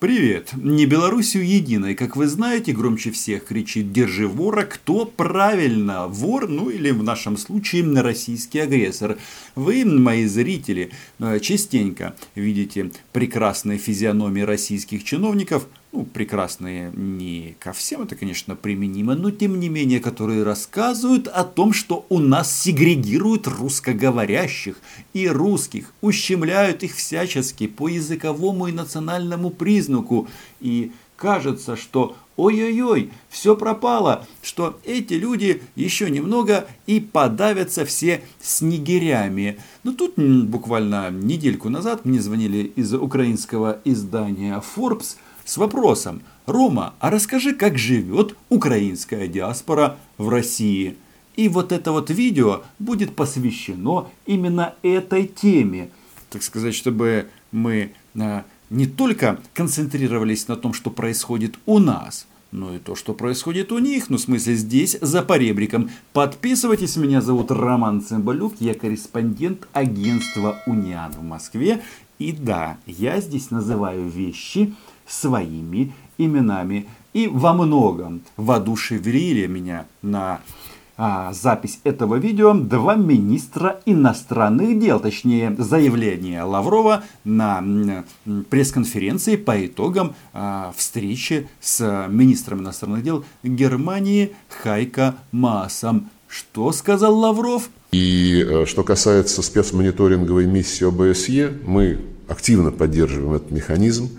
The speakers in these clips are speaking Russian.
Привет! Не Белоруссию единой, как вы знаете, громче всех кричит «Держи вора!» Кто правильно? Вор, ну или в нашем случае российский агрессор. Вы, мои зрители, э, частенько видите прекрасные физиономии российских чиновников, ну, прекрасные не ко всем, это, конечно, применимо, но тем не менее, которые рассказывают о том, что у нас сегрегируют русскоговорящих и русских, ущемляют их всячески по языковому и национальному признаку. И кажется, что ой-ой-ой, все пропало, что эти люди еще немного и подавятся все снегирями. Но тут буквально недельку назад мне звонили из украинского издания Forbes – с вопросом «Рома, а расскажи, как живет украинская диаспора в России?» И вот это вот видео будет посвящено именно этой теме. Так сказать, чтобы мы а, не только концентрировались на том, что происходит у нас, но и то, что происходит у них, ну, в смысле, здесь, за поребриком. Подписывайтесь, меня зовут Роман Цымбалюк, я корреспондент агентства «Униан» в Москве. И да, я здесь называю вещи, своими именами. И во многом воодушевили меня на а, запись этого видео два министра иностранных дел, точнее заявление Лаврова на пресс-конференции по итогам а, встречи с министром иностранных дел Германии Хайка Маасом. Что сказал Лавров? И э, что касается спецмониторинговой миссии ОБСЕ, мы активно поддерживаем этот механизм.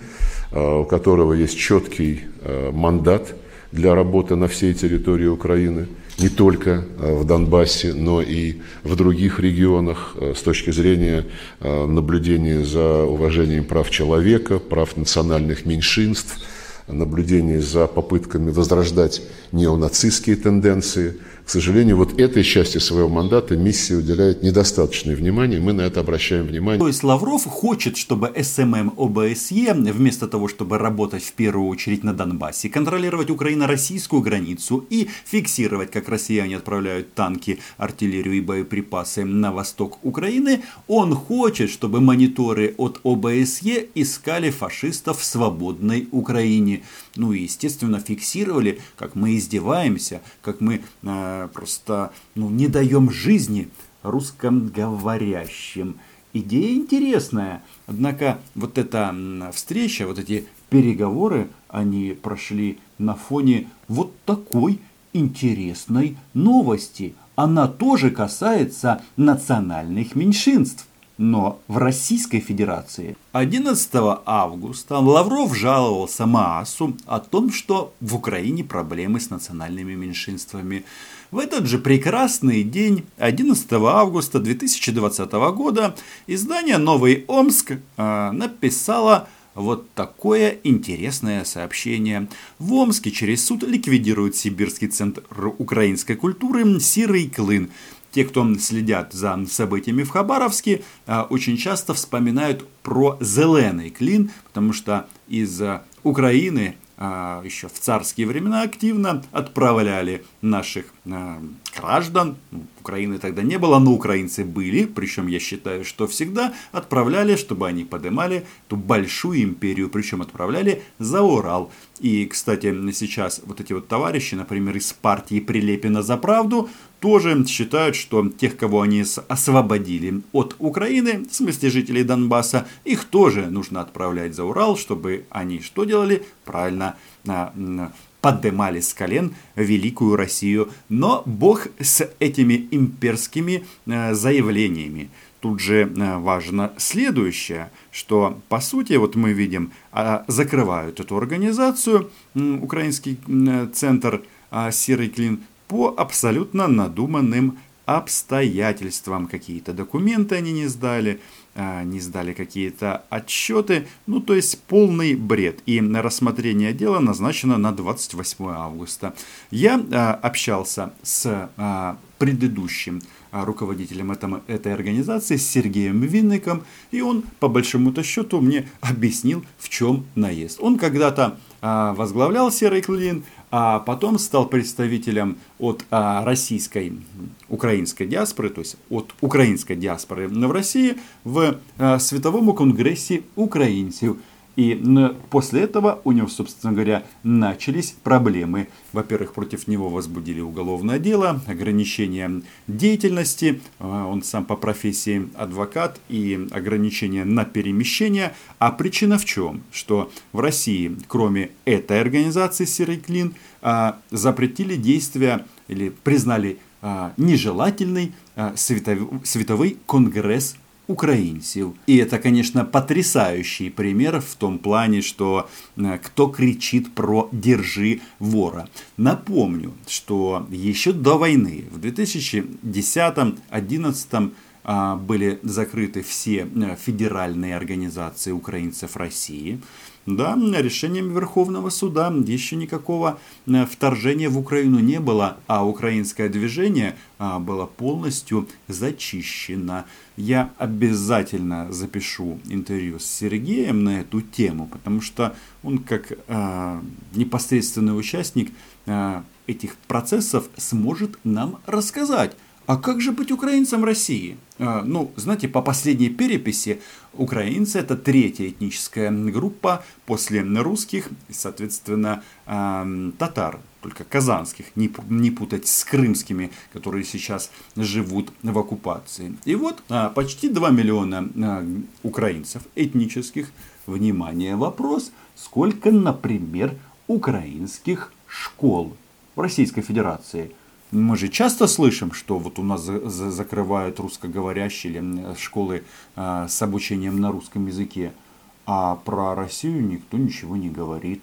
Э, у которого есть четкий э, мандат для работы на всей территории Украины, не только э, в Донбассе, но и в других регионах с точки зрения наблюдения за уважением прав человека, прав национальных меньшинств, наблюдения за попытками возрождать неонацистские тенденции – к сожалению, вот этой части своего мандата миссия уделяет недостаточное внимание, мы на это обращаем внимание. То есть Лавров хочет, чтобы СММ ОБСЕ, вместо того, чтобы работать в первую очередь на Донбассе, контролировать украино-российскую границу и фиксировать, как россияне отправляют танки, артиллерию и боеприпасы на восток Украины, он хочет, чтобы мониторы от ОБСЕ искали фашистов в свободной Украине. Ну и, естественно, фиксировали, как мы издеваемся, как мы э, просто ну, не даем жизни русскоговорящим. Идея интересная, однако вот эта встреча, вот эти переговоры, они прошли на фоне вот такой интересной новости. Она тоже касается национальных меньшинств. Но в Российской Федерации 11 августа Лавров жаловался Маасу о том, что в Украине проблемы с национальными меньшинствами. В этот же прекрасный день, 11 августа 2020 года, издание «Новый Омск» э, написало вот такое интересное сообщение. В Омске через суд ликвидируют Сибирский центр украинской культуры «Сирый клын». Те, кто следят за событиями в Хабаровске, э, очень часто вспоминают про зеленый клин, потому что из Украины а, еще в царские времена активно отправляли наших граждан, ну, Украины тогда не было, но украинцы были, причем я считаю, что всегда отправляли, чтобы они поднимали ту большую империю, причем отправляли за Урал. И, кстати, сейчас вот эти вот товарищи, например, из партии Прилепина за правду, тоже считают, что тех, кого они освободили от Украины, в смысле жителей Донбасса, их тоже нужно отправлять за Урал, чтобы они что делали? Правильно, поднимали с колен великую Россию. Но Бог с этими имперскими э, заявлениями. Тут же э, важно следующее, что по сути вот мы видим, а, закрывают эту организацию, украинский центр а, Серый Клин, по абсолютно надуманным обстоятельствам. Какие-то документы они не сдали, а, не сдали какие-то отчеты. Ну, то есть полный бред. И рассмотрение дела назначено на 28 августа. Я а, общался с а, предыдущим руководителем этом, этой организации, Сергеем Винником, и он, по большому-то счету, мне объяснил, в чем наезд. Он когда-то возглавлял Серый Клин, а потом стал представителем от а, российской, украинской диаспоры, то есть от украинской диаспоры в России в а, Световом конгрессе украинцев. И после этого у него, собственно говоря, начались проблемы. Во-первых, против него возбудили уголовное дело, ограничение деятельности, а, он сам по профессии адвокат, и ограничение на перемещение. А причина в чем? Что в России, кроме этой организации «Серый клин», а, запретили действия или признали а, нежелательный световой конгресс украинцев. И это, конечно, потрясающий пример в том плане, что э, кто кричит про «держи вора». Напомню, что еще до войны, в 2010-2011 а, были закрыты все э, федеральные организации украинцев России. Да, решением Верховного суда еще никакого э, вторжения в Украину не было, а украинское движение а, было полностью зачищено. Я обязательно запишу интервью с Сергеем на эту тему, потому что он как э, непосредственный участник э, этих процессов сможет нам рассказать а как же быть украинцем России? А, ну, знаете, по последней переписи украинцы это третья этническая группа после русских соответственно, татар, только казанских, не путать с крымскими, которые сейчас живут в оккупации. И вот а, почти 2 миллиона а, украинцев этнических. Внимание, вопрос, сколько, например, украинских школ в Российской Федерации – мы же часто слышим, что вот у нас закрывают русскоговорящие школы а, с обучением на русском языке, а про Россию никто ничего не говорит.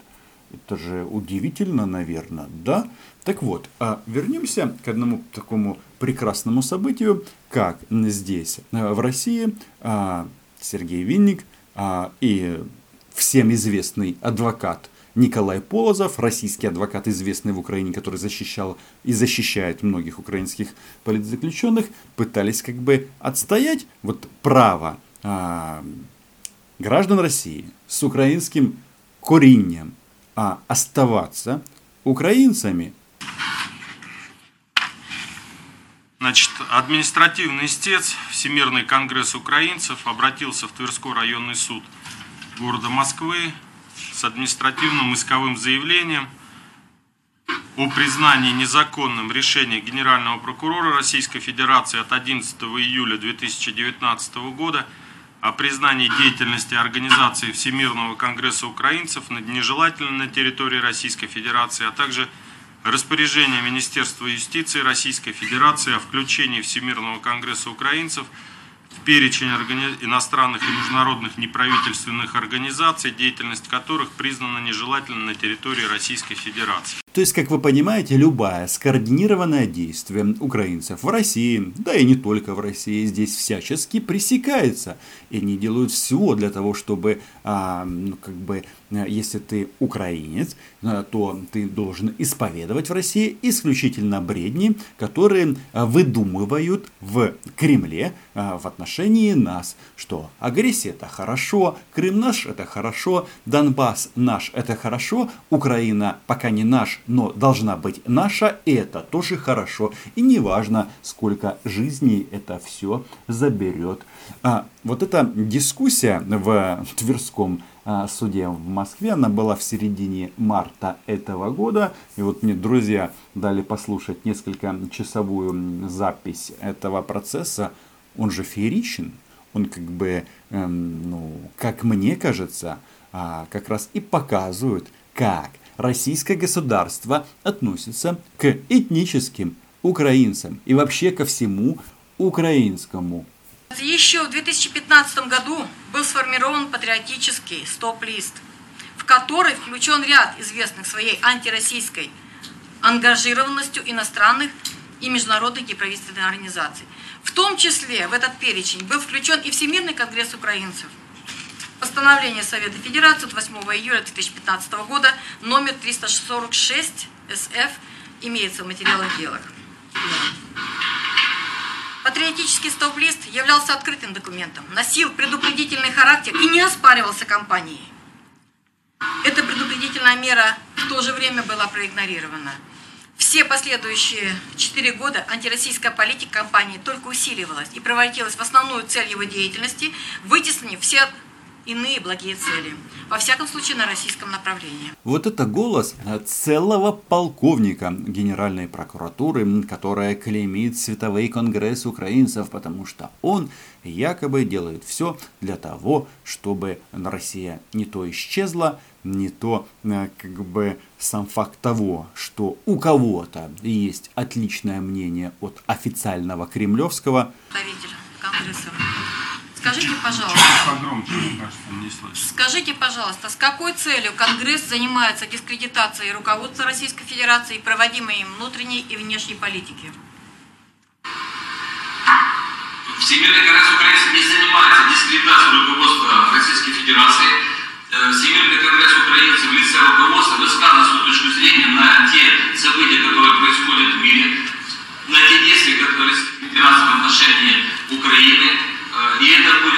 Это же удивительно, наверное, да? Так вот, а вернемся к одному такому прекрасному событию, как здесь, а, в России, Сергей Винник и всем известный адвокат Николай Полозов, российский адвокат, известный в Украине, который защищал и защищает многих украинских политзаключенных, пытались как бы отстоять вот право а, граждан России с украинским коренем а, оставаться украинцами. Значит, административный истец Всемирный конгресс украинцев обратился в Тверской районный суд города Москвы с административным исковым заявлением о признании незаконным решения Генерального прокурора Российской Федерации от 11 июля 2019 года о признании деятельности Организации Всемирного Конгресса Украинцев нежелательной на территории Российской Федерации, а также распоряжение Министерства юстиции Российской Федерации о включении Всемирного Конгресса Украинцев – в перечень иностранных и международных неправительственных организаций, деятельность которых признана нежелательной на территории Российской Федерации. То есть, как вы понимаете, любое скоординированное действие украинцев в России, да и не только в России, здесь всячески пресекается. И они делают все для того, чтобы, а, ну, как бы, если ты украинец, а, то ты должен исповедовать в России исключительно бредни, которые а, выдумывают в Кремле в отношении нас, что агрессия это хорошо, Крым наш это хорошо, Донбасс наш это хорошо, Украина пока не наш, но должна быть наша, это тоже хорошо. И неважно, сколько жизней это все заберет. А, вот эта дискуссия в Тверском а, суде в Москве, она была в середине марта этого года. И вот мне друзья дали послушать несколько часовую запись этого процесса. Он же фееричен, он как бы, эм, ну, как мне кажется, а, как раз и показывает, как российское государство относится к этническим украинцам и вообще ко всему украинскому. Еще в 2015 году был сформирован патриотический стоп-лист, в который включен ряд известных своей антироссийской ангажированностью иностранных и международных неправительственных организаций. В том числе в этот перечень был включен и Всемирный конгресс украинцев – Постановление Совета Федерации от 8 июля 2015 года номер 346 СФ имеется в материалах дела. Патриотический стоп-лист являлся открытым документом, носил предупредительный характер и не оспаривался компанией. Эта предупредительная мера в то же время была проигнорирована. Все последующие четыре года антироссийская политика компании только усиливалась и превратилась в основную цель его деятельности, вытеснив все иные благие цели. Во всяком случае, на российском направлении. Вот это голос целого полковника Генеральной прокуратуры, которая клеймит Световой конгресс украинцев, потому что он якобы делает все для того, чтобы Россия не то исчезла, не то э, как бы сам факт того, что у кого-то есть отличное мнение от официального кремлевского. Представитель Конгресса. Скажите, пожалуйста, Погромче, кажется, не слышно. скажите, пожалуйста, с какой целью Конгресс занимается дискредитацией руководства Российской Федерации и проводимой им внутренней и внешней политики? Всемирный конгресс украинцев не занимается дискредитацией руководства Российской Федерации. Э, Всемирный конгресс украинцев в лице руководства высказывает свою точку зрения на те события, которые происходят в мире, на те действия, которые в отношении Украины. Э, И это будет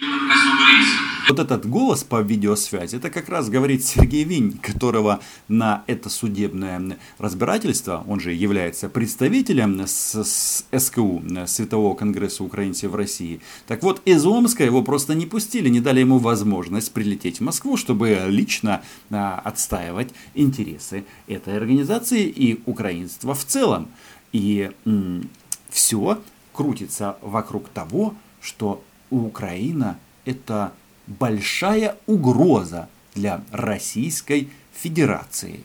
конгресса украинцев. Вот этот голос по видеосвязи, это как раз говорит Сергей Винь, которого на это судебное разбирательство, он же является представителем с, с СКУ, Светового Конгресса украинцев в России. Так вот, из Омска его просто не пустили, не дали ему возможность прилететь в Москву, чтобы лично а, отстаивать интересы этой организации и украинства в целом. И все крутится вокруг того, что Украина это большая угроза для Российской Федерации.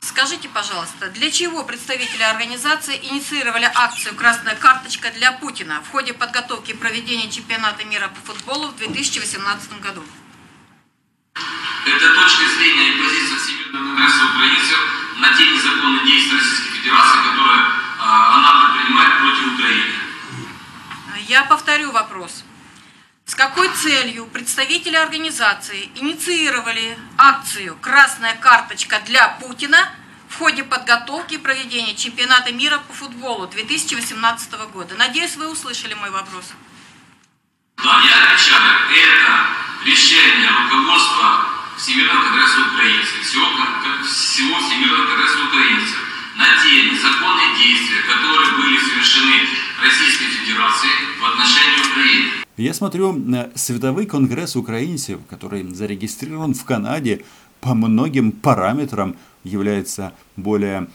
Скажите, пожалуйста, для чего представители организации инициировали акцию «Красная карточка для Путина» в ходе подготовки и проведения чемпионата мира по футболу в 2018 году? Это точка зрения и позиция Всемирного конгресса украинцев на те незаконные действия Российской Федерации, которые она предпринимает против Украины. Я повторю вопрос. С какой целью представители организации инициировали акцию «Красная карточка для Путина» в ходе подготовки и проведения чемпионата мира по футболу 2018 года? Надеюсь, вы услышали мой вопрос. Да, я отвечаю, это решение руководства Всемирного конгресса украинцев, всего, всего Всемирного конгресса украинцев на те незаконные действия, которые были совершены Российской Федерацией в отношении Украины. Я смотрю на Световой конгресс украинцев, который зарегистрирован в Канаде, по многим параметрам является более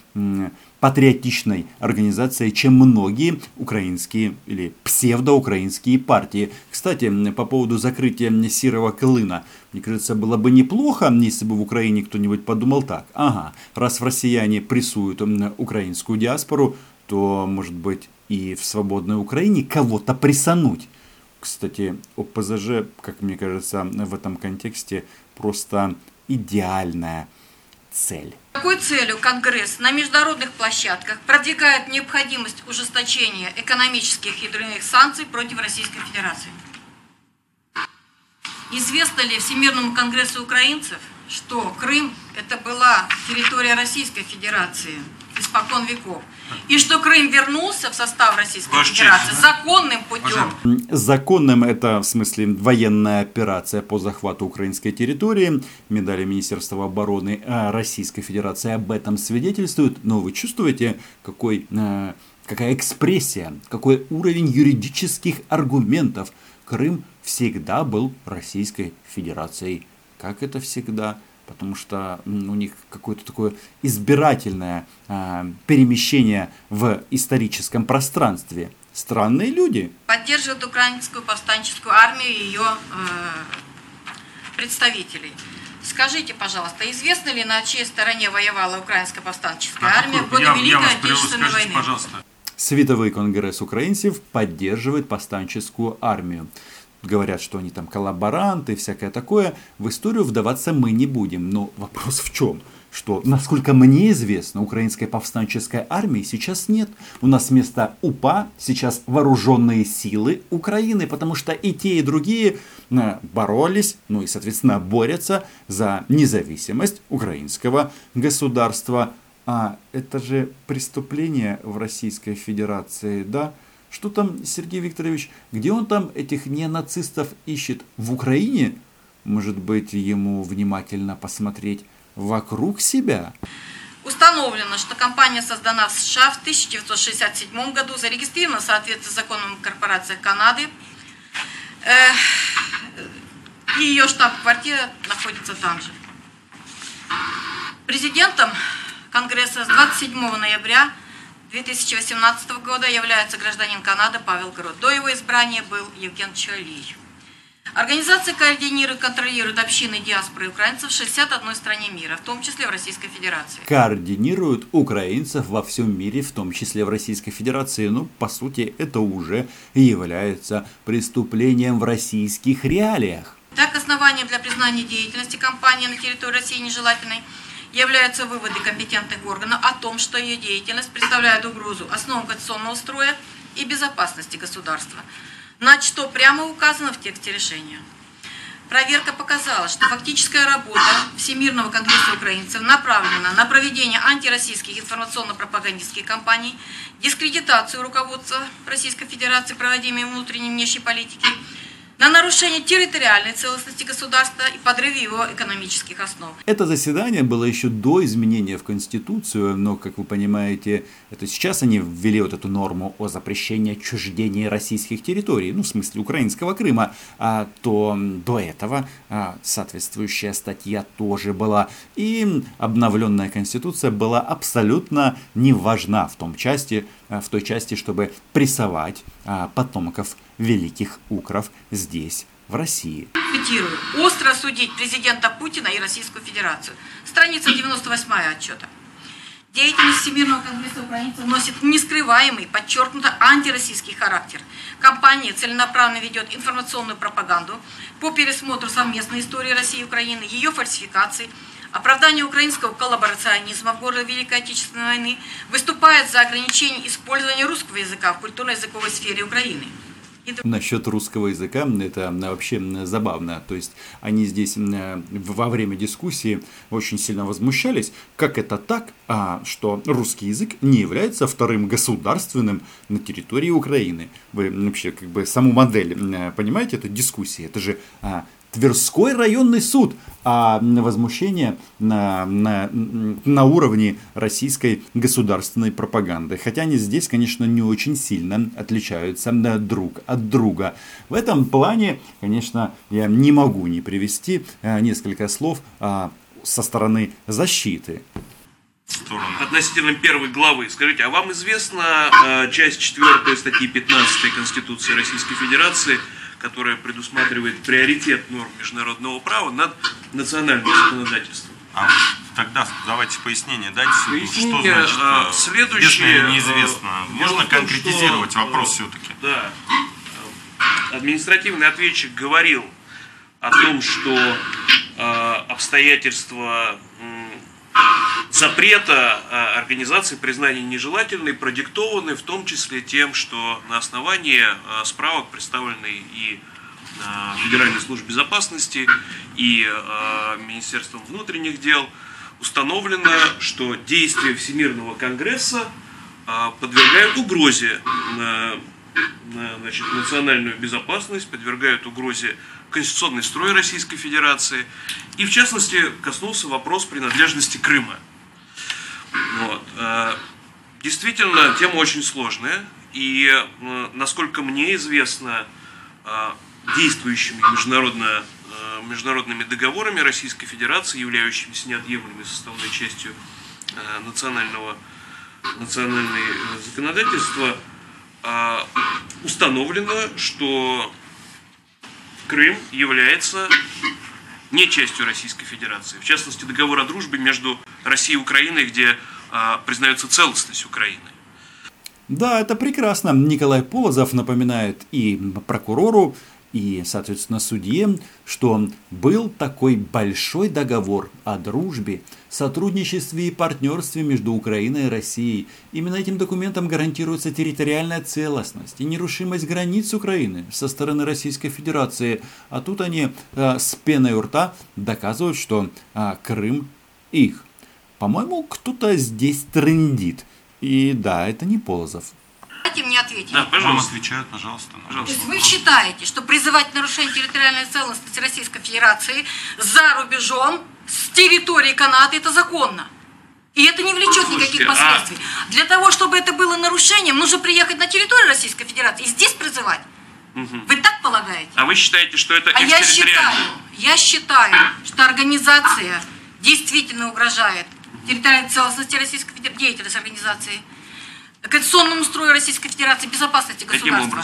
патриотичной организацией, чем многие украинские или псевдоукраинские партии. Кстати, по поводу закрытия Серого Клына, мне кажется, было бы неплохо, если бы в Украине кто-нибудь подумал так. Ага, раз в россияне прессуют украинскую диаспору, то, может быть, и в свободной Украине кого-то прессануть. Кстати, ОПЗЖ, как мне кажется, в этом контексте просто идеальная цель. Какой целью Конгресс на международных площадках продвигает необходимость ужесточения экономических и других санкций против Российской Федерации? Известно ли Всемирному Конгрессу украинцев, что Крым – это была территория Российской Федерации испокон веков, и что Крым вернулся в состав Российской честь, Федерации да? законным путем? Законным это, в смысле, военная операция по захвату украинской территории. Медали Министерства обороны э, Российской Федерации об этом свидетельствуют. Но вы чувствуете, какой, э, какая экспрессия, какой уровень юридических аргументов. Крым всегда был Российской Федерацией. Как это всегда? Потому что у них какое-то такое избирательное э, перемещение в историческом пространстве. Странные люди. поддерживает украинскую повстанческую армию и ее э, представителей. Скажите, пожалуйста, известно ли, на чьей стороне воевала украинская повстанческая На армия в годы я, я Великой вас прерву, Отечественной скажите, войны? пожалуйста. Световой конгресс украинцев поддерживает повстанческую армию. Говорят, что они там коллаборанты и всякое такое. В историю вдаваться мы не будем. Но вопрос в чем? Что, насколько мне известно, украинской повстанческой армии сейчас нет. У нас вместо УПА сейчас вооруженные силы Украины, потому что и те, и другие э, боролись, ну и, соответственно, борются за независимость украинского государства. А это же преступление в Российской Федерации, да? Что там, Сергей Викторович, где он там этих неонацистов ищет? В Украине? Может быть, ему внимательно посмотреть вокруг себя? Установлено, что компания создана в США в 1967 году, зарегистрирована в соответствии с законом о корпорациях Канады. Э, и ее штаб-квартира находится там же. Президентом Конгресса с 27 ноября 2018 года является гражданин Канады Павел Грот. До его избрания был Евген Чолий. Организация координирует, контролирует общины диаспоры украинцев в 61 стране мира, в том числе в Российской Федерации. Координирует украинцев во всем мире, в том числе в Российской Федерации. Ну, по сути, это уже является преступлением в российских реалиях. Так, основанием для признания деятельности компании на территории России нежелательной являются выводы компетентных органов о том, что ее деятельность представляет угрозу основам конституционного строя и безопасности государства – на что прямо указано в тексте решения. Проверка показала, что фактическая работа Всемирного конгресса украинцев направлена на проведение антироссийских информационно-пропагандистских кампаний, дискредитацию руководства Российской Федерации, проводимой внутренней внешней политики, на нарушение территориальной целостности государства и подрыв его экономических основ. Это заседание было еще до изменения в Конституцию, но, как вы понимаете, это сейчас они ввели вот эту норму о запрещении отчуждения российских территорий, ну, в смысле украинского Крыма, а то до этого а, соответствующая статья тоже была. И обновленная Конституция была абсолютно не важна в том части, а, в той части, чтобы прессовать а, потомков великих укров здесь, в России. Цитирую. «Остро судить президента Путина и Российскую Федерацию». Страница 98 отчета. Деятельность Всемирного конгресса украинцев носит нескрываемый, подчеркнуто антироссийский характер. Компания целенаправленно ведет информационную пропаганду по пересмотру совместной истории России и Украины, ее фальсификации, оправдание украинского коллаборационизма в годы Великой Отечественной войны, выступает за ограничение использования русского языка в культурно-языковой сфере Украины. Насчет русского языка, это вообще забавно. То есть они здесь во время дискуссии очень сильно возмущались, как это так, а, что русский язык не является вторым государственным на территории Украины. Вы вообще как бы саму модель понимаете, это дискуссия, это же а, Тверской районный суд, а возмущение на, на, на уровне российской государственной пропаганды. Хотя они здесь, конечно, не очень сильно отличаются друг от друга. В этом плане, конечно, я не могу не привести э, несколько слов а, со стороны защиты. Относительно первой главы. Скажите, а вам известна э, часть 4 статьи 15 Конституции Российской Федерации – которая предусматривает приоритет норм международного права над национальным законодательством. А тогда давайте пояснение дайте. Пояснение, что значит а, следующее, известно неизвестно? Можно том, конкретизировать что, вопрос все-таки? Да. Административный ответчик говорил о том, что э, обстоятельства запрета а, организации признания нежелательной продиктованы в том числе тем, что на основании а, справок, представленной и а, Федеральной службе безопасности и Министерством внутренних дел, установлено, что действия Всемирного конгресса подвергают угрозе значит, национальную безопасность, подвергают угрозе конституционный строй Российской Федерации. И в частности коснулся вопрос принадлежности Крыма. Вот. Э, действительно, тема очень сложная. И, э, насколько мне известно, э, действующими международно, международными договорами Российской Федерации, являющимися неотъемлемой составной частью национального, национального законодательства, установлено, что Крым является не частью Российской Федерации. В частности, договор о дружбе между Россией и Украиной, где а, признается целостность Украины. Да, это прекрасно. Николай Полозов напоминает и прокурору, и, соответственно, судье, что был такой большой договор о дружбе, сотрудничестве и партнерстве между Украиной и Россией. Именно этим документом гарантируется территориальная целостность и нерушимость границ Украины со стороны Российской Федерации. А тут они э, с пеной у рта доказывают, что э, Крым их. По-моему, кто-то здесь трендит. И да, это не Полозов. Ответить. Да, пожалуйста. Вам отвечают, пожалуйста. пожалуйста. То есть вы считаете, что призывать нарушение территориальной целостности Российской Федерации за рубежом с территории Канады это законно? И это не влечет Слушайте, никаких а последствий. А... Для того, чтобы это было нарушением, нужно приехать на территорию Российской Федерации и здесь призывать. Вы так полагаете? А вы считаете, что это А я считаю, я считаю, что организация действительно угрожает территориальной целостности Российской Федерации, деятельность организации, конституционному строю Российской Федерации, безопасности государства.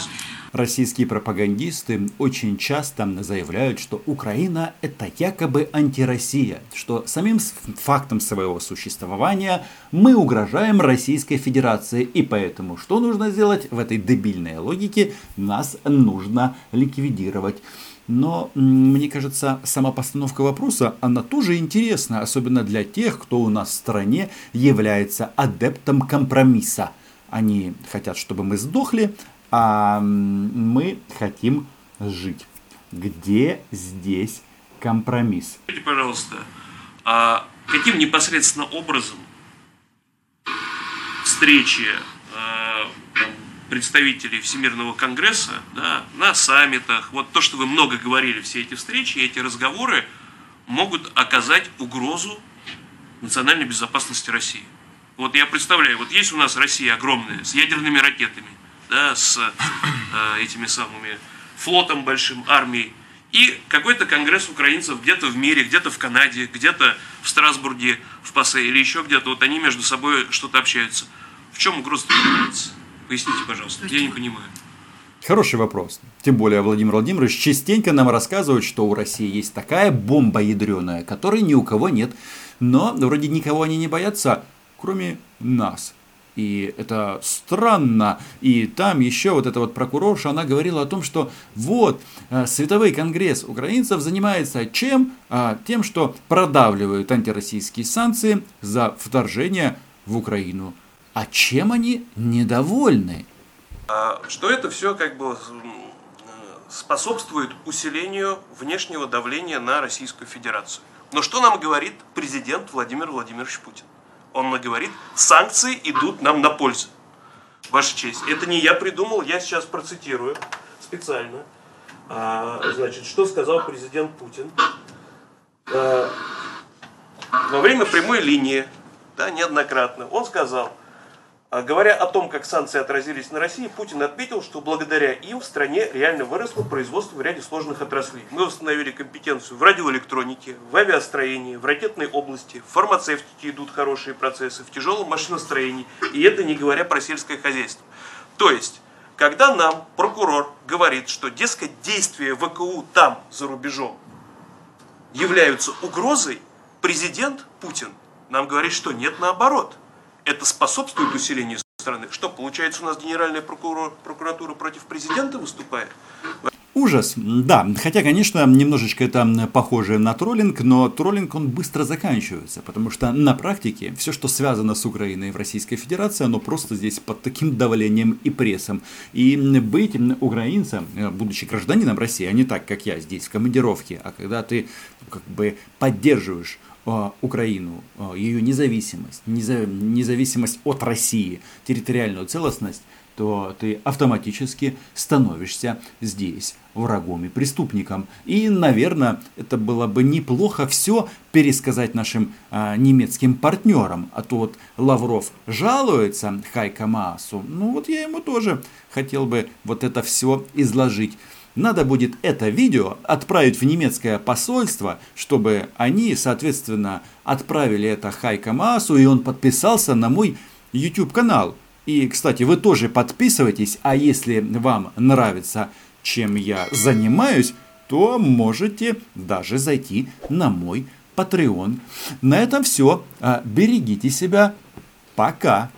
Российские пропагандисты очень часто заявляют, что Украина – это якобы антироссия, что самим фактом своего существования мы угрожаем Российской Федерации, и поэтому что нужно сделать в этой дебильной логике? Нас нужно ликвидировать. Но мне кажется, сама постановка вопроса, она тоже интересна, особенно для тех, кто у нас в стране является адептом компромисса. Они хотят, чтобы мы сдохли, а мы хотим жить. Где здесь компромисс? Скажите, пожалуйста, а каким непосредственно образом встречи там, представителей Всемирного Конгресса да, на саммитах, вот то, что вы много говорили, все эти встречи, эти разговоры могут оказать угрозу национальной безопасности России. Вот я представляю, вот есть у нас Россия огромная, с ядерными ракетами, да, с э, этими самыми флотом большим, армией, и какой-то конгресс украинцев где-то в мире, где-то в Канаде, где-то в Страсбурге, в Пассе или еще где-то, вот они между собой что-то общаются. В чем угроза появляется? Поясните, пожалуйста, я не понимаю. Хороший вопрос. Тем более Владимир Владимирович частенько нам рассказывает, что у России есть такая бомба ядреная, которой ни у кого нет. Но вроде никого они не боятся, кроме нас. И это странно. И там еще вот эта вот прокурорша, она говорила о том, что вот, э, Световой конгресс украинцев занимается чем? А, Тем, что продавливают антироссийские санкции за вторжение в Украину. А чем они недовольны? А, что это все как бы э, способствует усилению внешнего давления на Российскую Федерацию. Но что нам говорит президент Владимир Владимирович Путин? Он говорит, санкции идут нам на пользу. Ваша честь, это не я придумал, я сейчас процитирую специально. А, значит, что сказал президент Путин? А, во время прямой линии, да, неоднократно, он сказал, Говоря о том, как санкции отразились на России, Путин отметил, что благодаря им в стране реально выросло производство в ряде сложных отраслей. Мы восстановили компетенцию в радиоэлектронике, в авиастроении, в ракетной области, в фармацевтике идут хорошие процессы, в тяжелом машиностроении, и это не говоря про сельское хозяйство. То есть, когда нам прокурор говорит, что, дескать, действия ВКУ там, за рубежом, являются угрозой, президент Путин нам говорит, что нет, наоборот. Это способствует усилению страны. Что, получается, у нас Генеральная прокуратура против президента выступает? Ужас, да. Хотя, конечно, немножечко это похоже на троллинг, но троллинг он быстро заканчивается, потому что на практике все, что связано с Украиной в Российской Федерации, оно просто здесь под таким давлением и прессом. И быть украинцем, э, будучи гражданином России, а не так, как я здесь в командировке, а когда ты как бы поддерживаешь Украину, э, ее независимость, неза- независимость от России, территориальную целостность, то ты автоматически становишься здесь врагом и преступником. И, наверное, это было бы неплохо все пересказать нашим а, немецким партнерам. А то вот Лавров жалуется Хайка Маасу, ну вот я ему тоже хотел бы вот это все изложить. Надо будет это видео отправить в немецкое посольство, чтобы они, соответственно, отправили это Хайка Маасу, и он подписался на мой YouTube канал. И, кстати, вы тоже подписывайтесь, а если вам нравится, чем я занимаюсь, то можете даже зайти на мой Patreon. На этом все. Берегите себя. Пока.